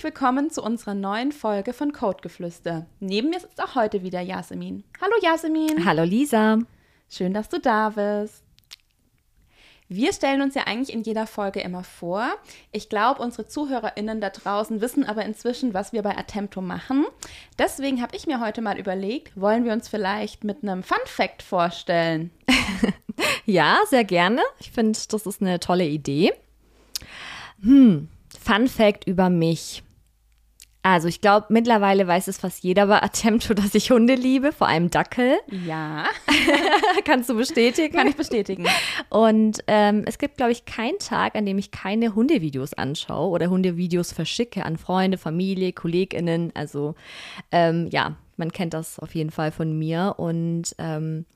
Herzlich willkommen zu unserer neuen Folge von Codegeflüster. Neben mir sitzt auch heute wieder Yasemin. Hallo Yasemin. Hallo Lisa. Schön, dass du da bist. Wir stellen uns ja eigentlich in jeder Folge immer vor. Ich glaube, unsere ZuhörerInnen da draußen wissen aber inzwischen, was wir bei Attempto machen. Deswegen habe ich mir heute mal überlegt, wollen wir uns vielleicht mit einem Fun Fact vorstellen? ja, sehr gerne. Ich finde, das ist eine tolle Idee. Hm, Fun Fact über mich. Also ich glaube, mittlerweile weiß es fast jeder bei Attempto, dass ich Hunde liebe, vor allem Dackel. Ja. Kannst du bestätigen? Kann ich bestätigen. Und ähm, es gibt, glaube ich, keinen Tag, an dem ich keine Hundevideos anschaue oder Hundevideos verschicke an Freunde, Familie, KollegInnen. Also ähm, ja, man kennt das auf jeden Fall von mir. Und ähm,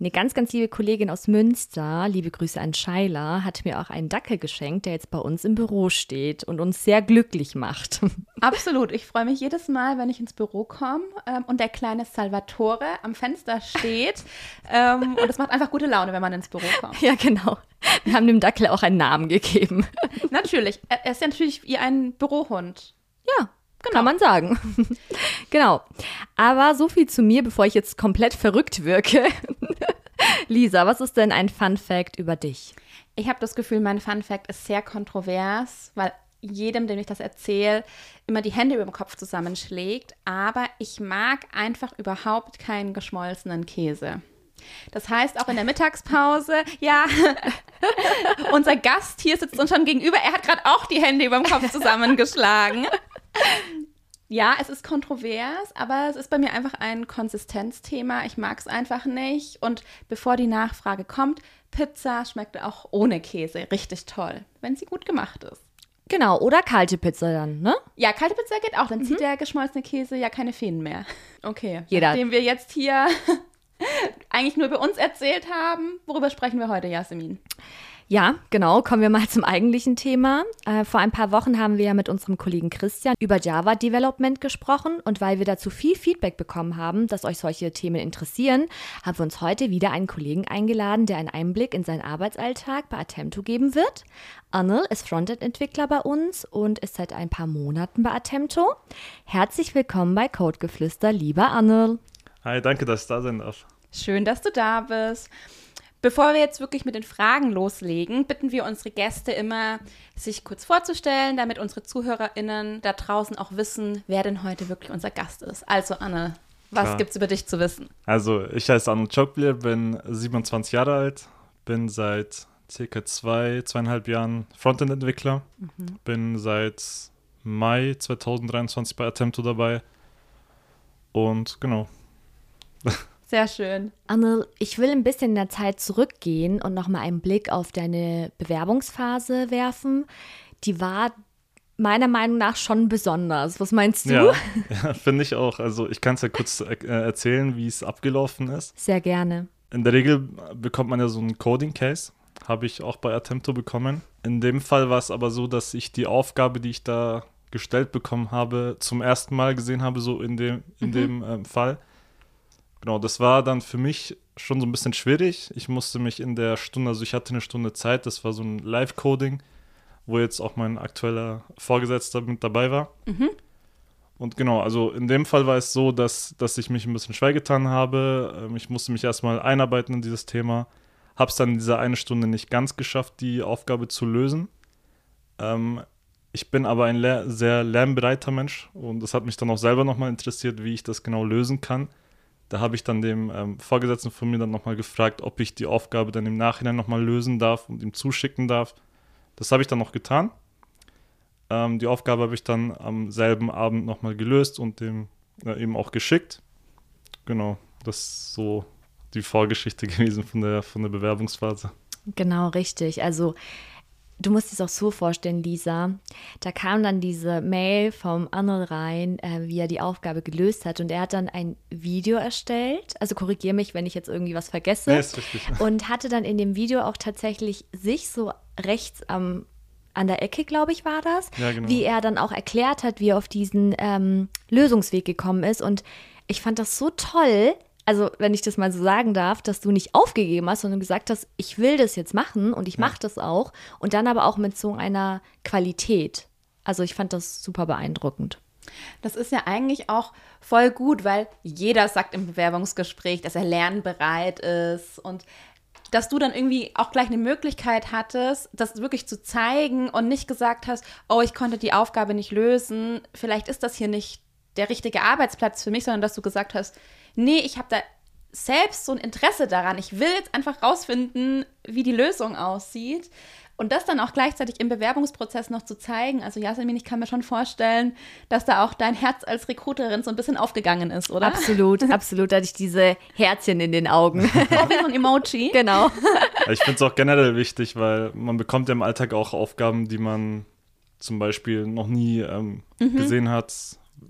eine ganz, ganz liebe Kollegin aus Münster, liebe Grüße an Scheila, hat mir auch einen Dackel geschenkt, der jetzt bei uns im Büro steht und uns sehr glücklich macht. Absolut. Ich freue mich jedes Mal, wenn ich ins Büro komme ähm, und der kleine Salvatore am Fenster steht. ähm, und es macht einfach gute Laune, wenn man ins Büro kommt. Ja, genau. Wir haben dem Dackel auch einen Namen gegeben. natürlich. Er ist ja natürlich wie ein Bürohund. Ja, Genau. Kann man sagen. genau. Aber so viel zu mir, bevor ich jetzt komplett verrückt wirke. Lisa, was ist denn ein Fun Fact über dich? Ich habe das Gefühl, mein Fun Fact ist sehr kontrovers, weil jedem, dem ich das erzähle, immer die Hände über dem Kopf zusammenschlägt. Aber ich mag einfach überhaupt keinen geschmolzenen Käse. Das heißt, auch in der Mittagspause, ja, unser Gast hier sitzt uns schon gegenüber. Er hat gerade auch die Hände über dem Kopf zusammengeschlagen. Ja, es ist kontrovers, aber es ist bei mir einfach ein Konsistenzthema. Ich mag es einfach nicht. Und bevor die Nachfrage kommt, Pizza schmeckt auch ohne Käse richtig toll, wenn sie gut gemacht ist. Genau, oder kalte Pizza dann, ne? Ja, kalte Pizza geht auch. Dann mhm. zieht der geschmolzene Käse ja keine Fäden mehr. Okay. Jeder. Nachdem wir jetzt hier eigentlich nur über uns erzählt haben, worüber sprechen wir heute, Jasmin? Ja, genau. Kommen wir mal zum eigentlichen Thema. Äh, vor ein paar Wochen haben wir ja mit unserem Kollegen Christian über Java Development gesprochen und weil wir dazu viel Feedback bekommen haben, dass euch solche Themen interessieren, haben wir uns heute wieder einen Kollegen eingeladen, der einen Einblick in seinen Arbeitsalltag bei Attempto geben wird. Anil ist Frontend-Entwickler bei uns und ist seit ein paar Monaten bei Attempto. Herzlich willkommen bei Codegeflüster, lieber Anil. Hi, danke, dass ich da sein darf. Schön, dass du da bist. Bevor wir jetzt wirklich mit den Fragen loslegen, bitten wir unsere Gäste immer, sich kurz vorzustellen, damit unsere ZuhörerInnen da draußen auch wissen, wer denn heute wirklich unser Gast ist. Also, Anne, was gibt es über dich zu wissen? Also, ich heiße Anne Chokblier, bin 27 Jahre alt, bin seit circa zwei, zweieinhalb Jahren Frontend-Entwickler, mhm. bin seit Mai 2023 bei Attempto dabei und genau. Sehr schön. Anne, ich will ein bisschen in der Zeit zurückgehen und nochmal einen Blick auf deine Bewerbungsphase werfen. Die war meiner Meinung nach schon besonders. Was meinst du? Ja, ja finde ich auch. Also ich kann es ja kurz äh, erzählen, wie es abgelaufen ist. Sehr gerne. In der Regel bekommt man ja so einen Coding-Case. Habe ich auch bei Attempto bekommen. In dem Fall war es aber so, dass ich die Aufgabe, die ich da gestellt bekommen habe, zum ersten Mal gesehen habe, so in dem, in mhm. dem ähm, Fall. Genau, das war dann für mich schon so ein bisschen schwierig. Ich musste mich in der Stunde, also ich hatte eine Stunde Zeit, das war so ein Live-Coding, wo jetzt auch mein aktueller Vorgesetzter mit dabei war. Mhm. Und genau, also in dem Fall war es so, dass, dass ich mich ein bisschen schwer getan habe. Ähm, ich musste mich erstmal einarbeiten in dieses Thema. Habe es dann in dieser eine Stunde nicht ganz geschafft, die Aufgabe zu lösen. Ähm, ich bin aber ein sehr lernbereiter Mensch und das hat mich dann auch selber nochmal interessiert, wie ich das genau lösen kann. Da habe ich dann dem ähm, Vorgesetzten von mir dann nochmal gefragt, ob ich die Aufgabe dann im Nachhinein nochmal lösen darf und ihm zuschicken darf. Das habe ich dann noch getan. Ähm, die Aufgabe habe ich dann am selben Abend nochmal gelöst und dem äh, eben auch geschickt. Genau, das ist so die Vorgeschichte gewesen von der, von der Bewerbungsphase. Genau, richtig. Also Du musst es auch so vorstellen, Lisa. Da kam dann diese Mail vom Arnold rein, äh, wie er die Aufgabe gelöst hat. Und er hat dann ein Video erstellt. Also korrigiere mich, wenn ich jetzt irgendwie was vergesse. Nee, ist richtig. Und hatte dann in dem Video auch tatsächlich sich so rechts am an der Ecke, glaube ich, war das, ja, genau. wie er dann auch erklärt hat, wie er auf diesen ähm, Lösungsweg gekommen ist. Und ich fand das so toll, also wenn ich das mal so sagen darf, dass du nicht aufgegeben hast, sondern gesagt hast, ich will das jetzt machen und ich ja. mache das auch und dann aber auch mit so einer Qualität. Also ich fand das super beeindruckend. Das ist ja eigentlich auch voll gut, weil jeder sagt im Bewerbungsgespräch, dass er lernbereit ist und dass du dann irgendwie auch gleich eine Möglichkeit hattest, das wirklich zu zeigen und nicht gesagt hast, oh, ich konnte die Aufgabe nicht lösen, vielleicht ist das hier nicht der richtige Arbeitsplatz für mich, sondern dass du gesagt hast, nee, ich habe da selbst so ein Interesse daran. Ich will jetzt einfach rausfinden, wie die Lösung aussieht. Und das dann auch gleichzeitig im Bewerbungsprozess noch zu zeigen. Also Jasmin, ich kann mir schon vorstellen, dass da auch dein Herz als Rekruterin so ein bisschen aufgegangen ist, oder? Absolut, absolut. Da hatte ich diese Herzchen in den Augen. Auch wie so ein Emoji. genau. Ich finde es auch generell wichtig, weil man bekommt ja im Alltag auch Aufgaben, die man zum Beispiel noch nie ähm, Mhm. gesehen hat,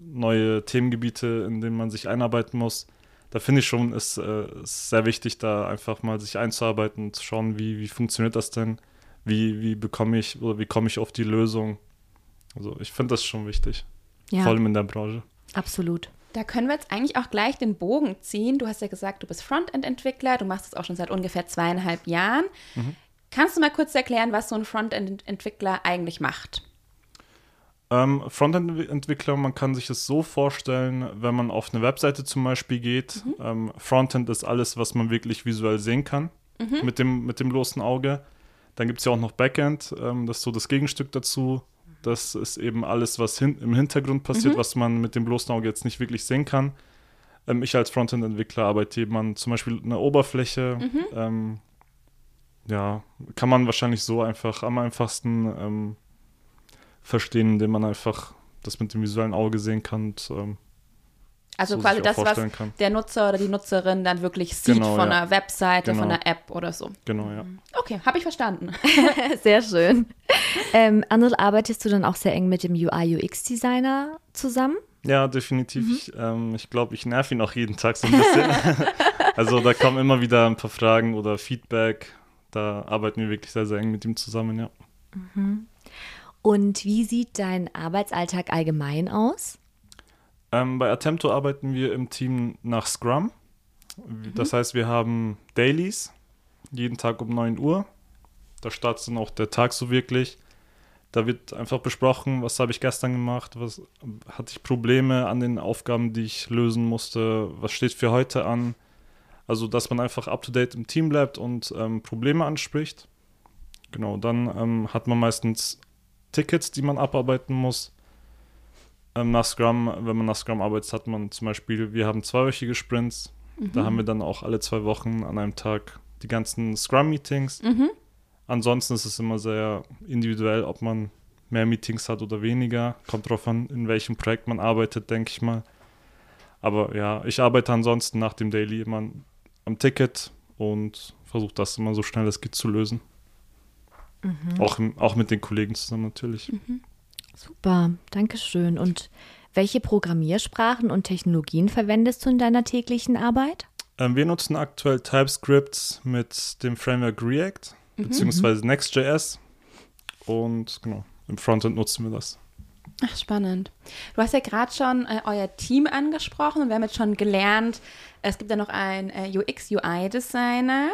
neue Themengebiete, in denen man sich einarbeiten muss. Da finde ich schon, ist äh, ist sehr wichtig, da einfach mal sich einzuarbeiten und zu schauen, wie, wie funktioniert das denn? Wie, wie bekomme ich oder wie komme ich auf die Lösung? Also ich finde das schon wichtig, vor Ja, allem in der Branche. absolut. Da können wir jetzt eigentlich auch gleich den Bogen ziehen. Du hast ja gesagt, du bist Frontend-Entwickler, du machst es auch schon seit ungefähr zweieinhalb Jahren. Kannst du mal kurz erklären, was so ein Frontend-Entwickler eigentlich macht? Ähm, Frontend-Entwickler, man kann sich es so vorstellen, wenn man auf eine Webseite zum Beispiel geht, ähm, Frontend ist alles, was man wirklich visuell sehen kann mit, dem, mit dem bloßen Auge. Dann gibt es ja auch noch Backend, ähm, das ist so das Gegenstück dazu. Das ist eben alles, was hin im Hintergrund passiert, was man mit dem bloßen Auge jetzt nicht wirklich sehen kann. Ähm, ich als Frontend-Entwickler arbeite eben an zum Beispiel einer Oberfläche. Ähm, ja, kann man wahrscheinlich so einfach am einfachsten ähm, verstehen, indem man einfach das mit dem visuellen Auge sehen kann und ähm, Also so quasi das, was kann. der Nutzer oder die Nutzerin dann wirklich sieht Genau, von ja. einer Webseite, Genau. von einer App oder so. Genau, ja. Okay, habe ich verstanden. Sehr schön. Ähm, Arnold, arbeitest du dann auch sehr eng mit dem UI-UX-Designer zusammen? Ja, definitiv. Ich, ähm, ich glaube, ich nerv ihn auch jeden Tag so ein bisschen. also da kommen immer wieder ein paar Fragen oder Feedback. Da arbeiten wir wirklich sehr, sehr eng mit ihm zusammen, ja. Und wie sieht dein Arbeitsalltag allgemein aus? Ähm, bei Attempto arbeiten wir im Team nach Scrum. Das heißt, wir haben Dailies, jeden Tag um 9 Uhr. Da startet dann auch der Tag so wirklich. Da wird einfach besprochen, was habe ich gestern gemacht, was hatte ich Probleme an den Aufgaben, die ich lösen musste, was steht für heute an. Also, dass man einfach up-to-date im Team bleibt und ähm, Probleme anspricht. Genau, dann ähm, hat man meistens Tickets, die man abarbeiten muss. Ähm, nach Scrum, wenn man nach Scrum arbeitet, hat man zum Beispiel, wir haben zweiwöchige Sprints. Da haben wir dann auch alle zwei Wochen an einem Tag die ganzen Scrum-Meetings. Ansonsten ist es immer sehr individuell, ob man mehr Meetings hat oder weniger. Kommt drauf an, in welchem Projekt man arbeitet, denke ich mal. Aber ja, ich arbeite ansonsten nach dem Daily immer am Ticket und versuche das immer so schnell es geht zu lösen. Auch, im- auch mit den Kollegen zusammen natürlich. Super, danke schön. Und welche Programmiersprachen und Technologien verwendest du in deiner täglichen Arbeit? Ähm, wir nutzen aktuell TypeScript mit dem Framework React, beziehungsweise Next.js. Und genau, im Frontend nutzen wir das. Ach, spannend. Du hast ja gerade schon äh, euer Team angesprochen und wir haben jetzt schon gelernt, es gibt ja noch einen äh, UX-UI-Designer.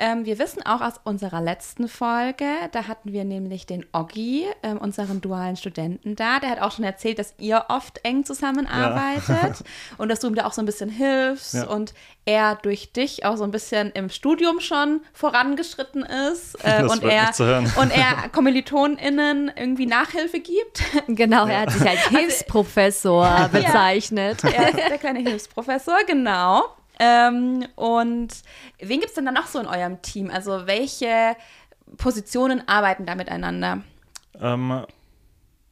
Ähm, wir wissen auch aus unserer letzten Folge, da hatten wir nämlich den Oggi, ähm, unseren dualen Studenten da. Der hat auch schon erzählt, dass ihr oft eng zusammenarbeitet und dass du ihm da auch so ein bisschen hilfst Ja. und er durch dich auch so ein bisschen im Studium schon vorangeschritten ist äh, und, er, und er KommilitonInnen irgendwie Nachhilfe gibt. Genau, er hat sich als Hilfsprofessor bezeichnet. Er ist der kleine Hilfsprofessor, genau. Ähm, und wen gibt es denn da noch so in eurem Team? Also welche Positionen arbeiten da miteinander? Ähm,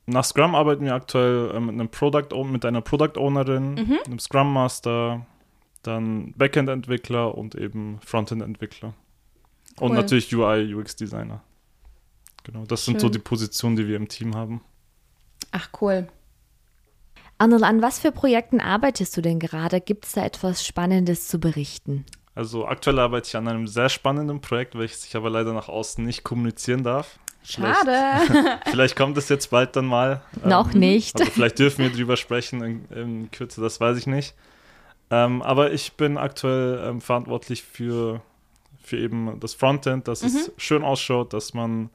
nach Scrum arbeiten wir aktuell äh, mit, einem Product, mit einer Product Ownerin, einem Scrum Master, dann Backend-Entwickler und eben Frontend-Entwickler. Und Cool. natürlich UI, UX-Designer. Genau, das sind so Schön. die Positionen, die wir im Team haben. Ach, cool. Arnold, an was für Projekten arbeitest du denn gerade? Gibt es da etwas Spannendes zu berichten? Also aktuell arbeite ich an einem sehr spannenden Projekt, welches ich aber leider nach außen nicht kommunizieren darf. Schade. Vielleicht, vielleicht kommt es jetzt bald dann mal. Ähm, Noch nicht. Also vielleicht dürfen wir drüber sprechen in, in Kürze, das weiß ich nicht. Ähm, aber ich bin aktuell ähm, verantwortlich für, für eben das Frontend, dass es schön ausschaut, dass man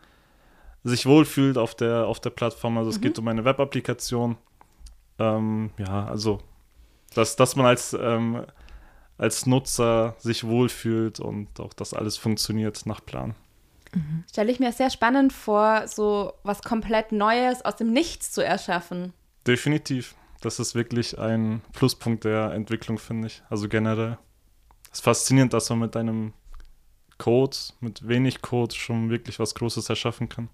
sich wohlfühlt auf der, auf der Plattform. Also es Mhm. geht um eine Web-Applikation. Ähm, ja, also dass, dass man als, ähm, als Nutzer sich wohlfühlt und auch, dass alles funktioniert nach Plan. Stelle ich mir sehr spannend vor, so was komplett Neues aus dem Nichts zu erschaffen. Definitiv. Das ist wirklich ein Pluspunkt der Entwicklung, finde ich. Also generell. Es ist faszinierend, dass man mit einem Code, mit wenig Code schon wirklich was Großes erschaffen kann.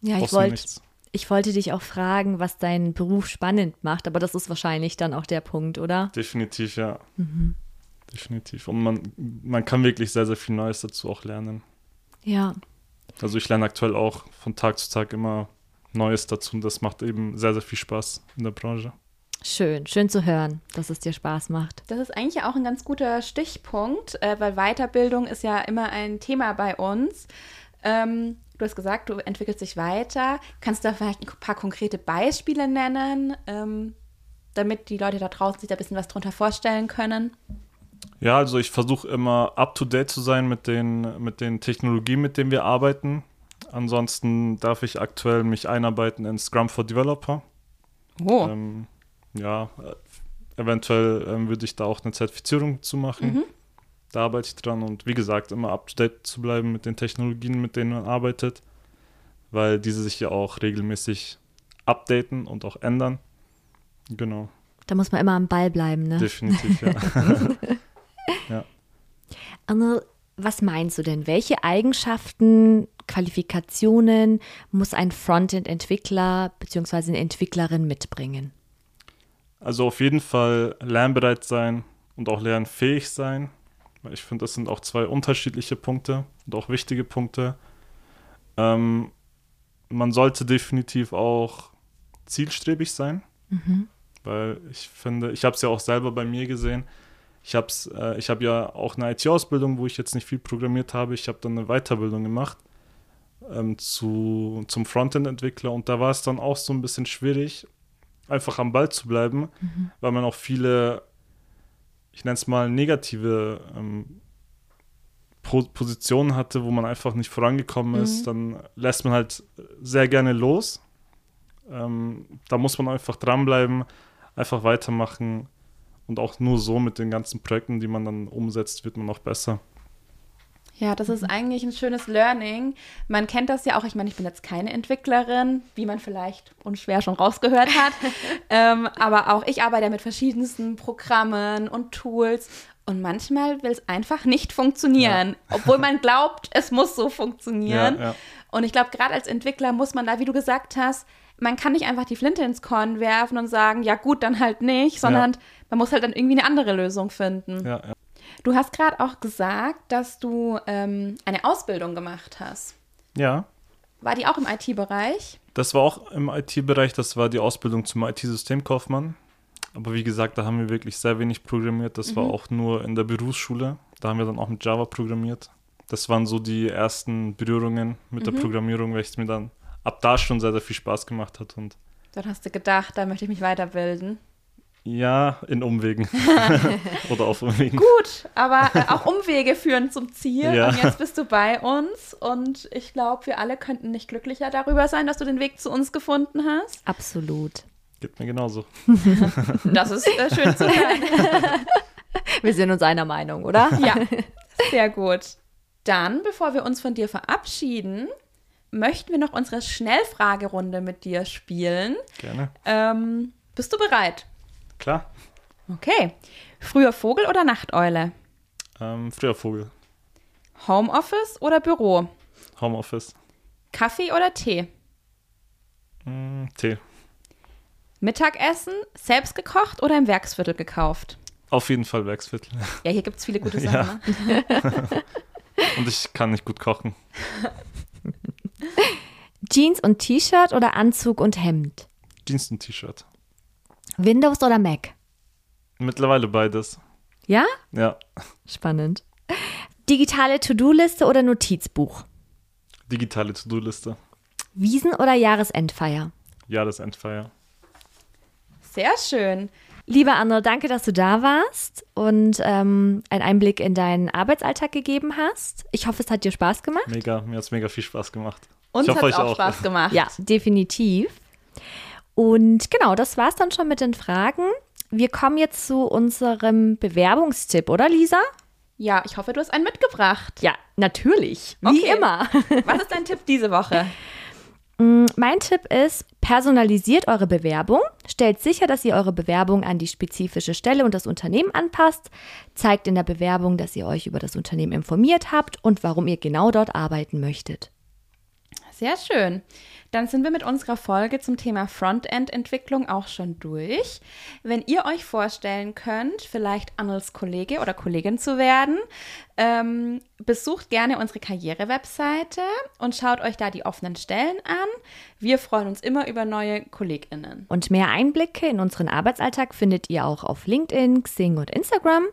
Ja, Aus ich wollte. Ich wollte dich auch fragen, was deinen Beruf spannend macht, aber das ist wahrscheinlich dann auch der Punkt, oder? Definitiv, ja. Mhm. Definitiv. Und man, man kann wirklich sehr, sehr viel Neues dazu auch lernen. Ja. Also ich lerne aktuell auch von Tag zu Tag immer Neues dazu und das macht eben sehr, sehr viel Spaß in der Branche. Schön, schön zu hören, dass es dir Spaß macht. Das ist eigentlich auch ein ganz guter Stichpunkt, äh, weil Weiterbildung ist ja immer ein Thema bei uns. Ähm, du hast gesagt, du entwickelst dich weiter. Kannst du da vielleicht ein paar konkrete Beispiele nennen, ähm, damit die Leute da draußen sich da ein bisschen was drunter vorstellen können? Ja, also ich versuche immer up-to-date zu sein mit den, mit den Technologien, mit denen wir arbeiten. Ansonsten darf ich aktuell mich einarbeiten in Scrum for Developer. Oh. Ähm, ja, eventuell ähm, würde ich da auch eine Zertifizierung zu machen. Mhm. Da arbeite ich dran und wie gesagt, immer up-to-date zu bleiben mit den Technologien, mit denen man arbeitet, weil diese sich ja auch regelmäßig updaten und auch ändern. Genau, Da muss man immer am Ball bleiben, ne? definitiv, ja. Arne, was meinst du denn? Welche Eigenschaften, Qualifikationen muss ein Frontend-Entwickler bzw. eine Entwicklerin mitbringen? Also auf jeden Fall lernbereit sein und auch lernfähig sein. Ich finde, das sind auch zwei unterschiedliche Punkte und auch wichtige Punkte. Ähm, man sollte definitiv auch zielstrebig sein, weil ich finde, ich habe es ja auch selber bei mir gesehen. Ich habe äh, ich hab ja auch eine IT-Ausbildung, wo ich jetzt nicht viel programmiert habe. Ich habe dann eine Weiterbildung gemacht ähm, zu, zum Frontend-Entwickler und da war es dann auch so ein bisschen schwierig, einfach am Ball zu bleiben, weil man auch viele, ich nenne es mal, negative ähm, Po- Positionen hatte, wo man einfach nicht vorangekommen ist. Dann lässt man halt sehr gerne los. Ähm, da muss man einfach dranbleiben, einfach weitermachen und auch nur so mit den ganzen Projekten, die man dann umsetzt, wird man auch besser. Ja, das ist eigentlich ein schönes Learning. Man kennt das ja auch. Ich meine, ich bin jetzt keine Entwicklerin, wie man vielleicht unschwer schon rausgehört hat. ähm, aber auch ich arbeite ja mit verschiedensten Programmen und Tools. Und manchmal will es einfach nicht funktionieren, obwohl man glaubt, es muss so funktionieren. Ja, ja. Und ich glaube, gerade als Entwickler muss man da, wie du gesagt hast, man kann nicht einfach die Flinte ins Korn werfen und sagen, ja gut, dann halt nicht, sondern man muss halt dann irgendwie eine andere Lösung finden. Ja, ja. Du hast gerade auch gesagt, dass du ähm, eine Ausbildung gemacht hast. ja. War die auch im IT-Bereich? Das war auch im IT-Bereich, das war die Ausbildung zum IT-Systemkaufmann. Aber wie gesagt, da haben wir wirklich sehr wenig programmiert. Das war auch nur in der Berufsschule. Da haben wir dann auch mit Java programmiert. Das waren so die ersten Berührungen mit der Programmierung, welches mir dann ab da schon sehr, sehr viel Spaß gemacht hat. Und Dann hast du gedacht, da möchte ich mich weiterbilden. Ja, in Umwegen. Oder auf Umwegen. Gut, aber äh, auch Umwege führen zum Ziel. Ja. Und jetzt bist du bei uns. Und ich glaube, wir alle könnten nicht glücklicher darüber sein, dass du den Weg zu uns gefunden hast. Absolut. Geht mir genauso. Das ist äh, schön zu hören. Wir sind uns einer Meinung, oder? Ja, sehr gut. Dann, bevor wir uns von dir verabschieden, möchten wir noch unsere Schnellfragerunde mit dir spielen. Gerne. Ähm, bist du bereit? Klar. Okay. Früher Vogel oder Nachteule? Ähm, früher Vogel. Homeoffice oder Büro? Homeoffice. Kaffee oder Tee? Mm, Tee. Mittagessen selbst gekocht oder im Werksviertel gekauft? Auf jeden Fall Werksviertel. Ja, hier gibt es viele gute Sachen. Ja. Ne? Und ich kann nicht gut kochen. Jeans und T-Shirt oder Anzug und Hemd? Jeans und T-Shirt. Windows oder Mac? Mittlerweile beides. Ja? Ja. Spannend. Digitale To-Do-Liste oder Notizbuch? Digitale To-Do-Liste. Wiesen oder Jahresendfeier? Jahresendfeier. Sehr schön. Lieber Anne, danke, dass du da warst und ähm, einen Einblick in deinen Arbeitsalltag gegeben hast. Ich hoffe, es hat dir Spaß gemacht. Mega, mir hat es mega viel Spaß gemacht. Uns Ich hoffe, hat euch auch auch. Spaß gemacht. Ja, definitiv. Und genau, das war's dann schon mit den Fragen. Wir kommen jetzt zu unserem Bewerbungstipp, oder Lisa? Ja, ich hoffe, du hast einen mitgebracht. Ja, natürlich. Wie Okay. immer. Was ist dein Tipp diese Woche? Mein Tipp ist, personalisiert eure Bewerbung, stellt sicher, dass ihr eure Bewerbung an die spezifische Stelle und das Unternehmen anpasst, zeigt in der Bewerbung, dass ihr euch über das Unternehmen informiert habt und warum ihr genau dort arbeiten möchtet. Sehr schön. Dann sind wir mit unserer Folge zum Thema Frontend-Entwicklung auch schon durch. Wenn ihr euch vorstellen könnt, vielleicht Annels Kollege oder Kollegin zu werden, ähm, besucht gerne unsere Karriere-Webseite und schaut euch da die offenen Stellen an. Wir freuen uns immer über neue KollegInnen. Und mehr Einblicke in unseren Arbeitsalltag findet ihr auch auf LinkedIn, Xing und Instagram.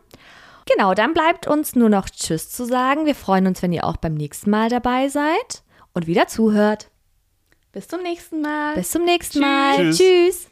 Genau, dann bleibt uns nur noch Tschüss zu sagen. Wir freuen uns, wenn ihr auch beim nächsten Mal dabei seid und wieder zuhört. Bis zum nächsten Mal. Bis zum nächsten Mal. Tschüss. Tschüss.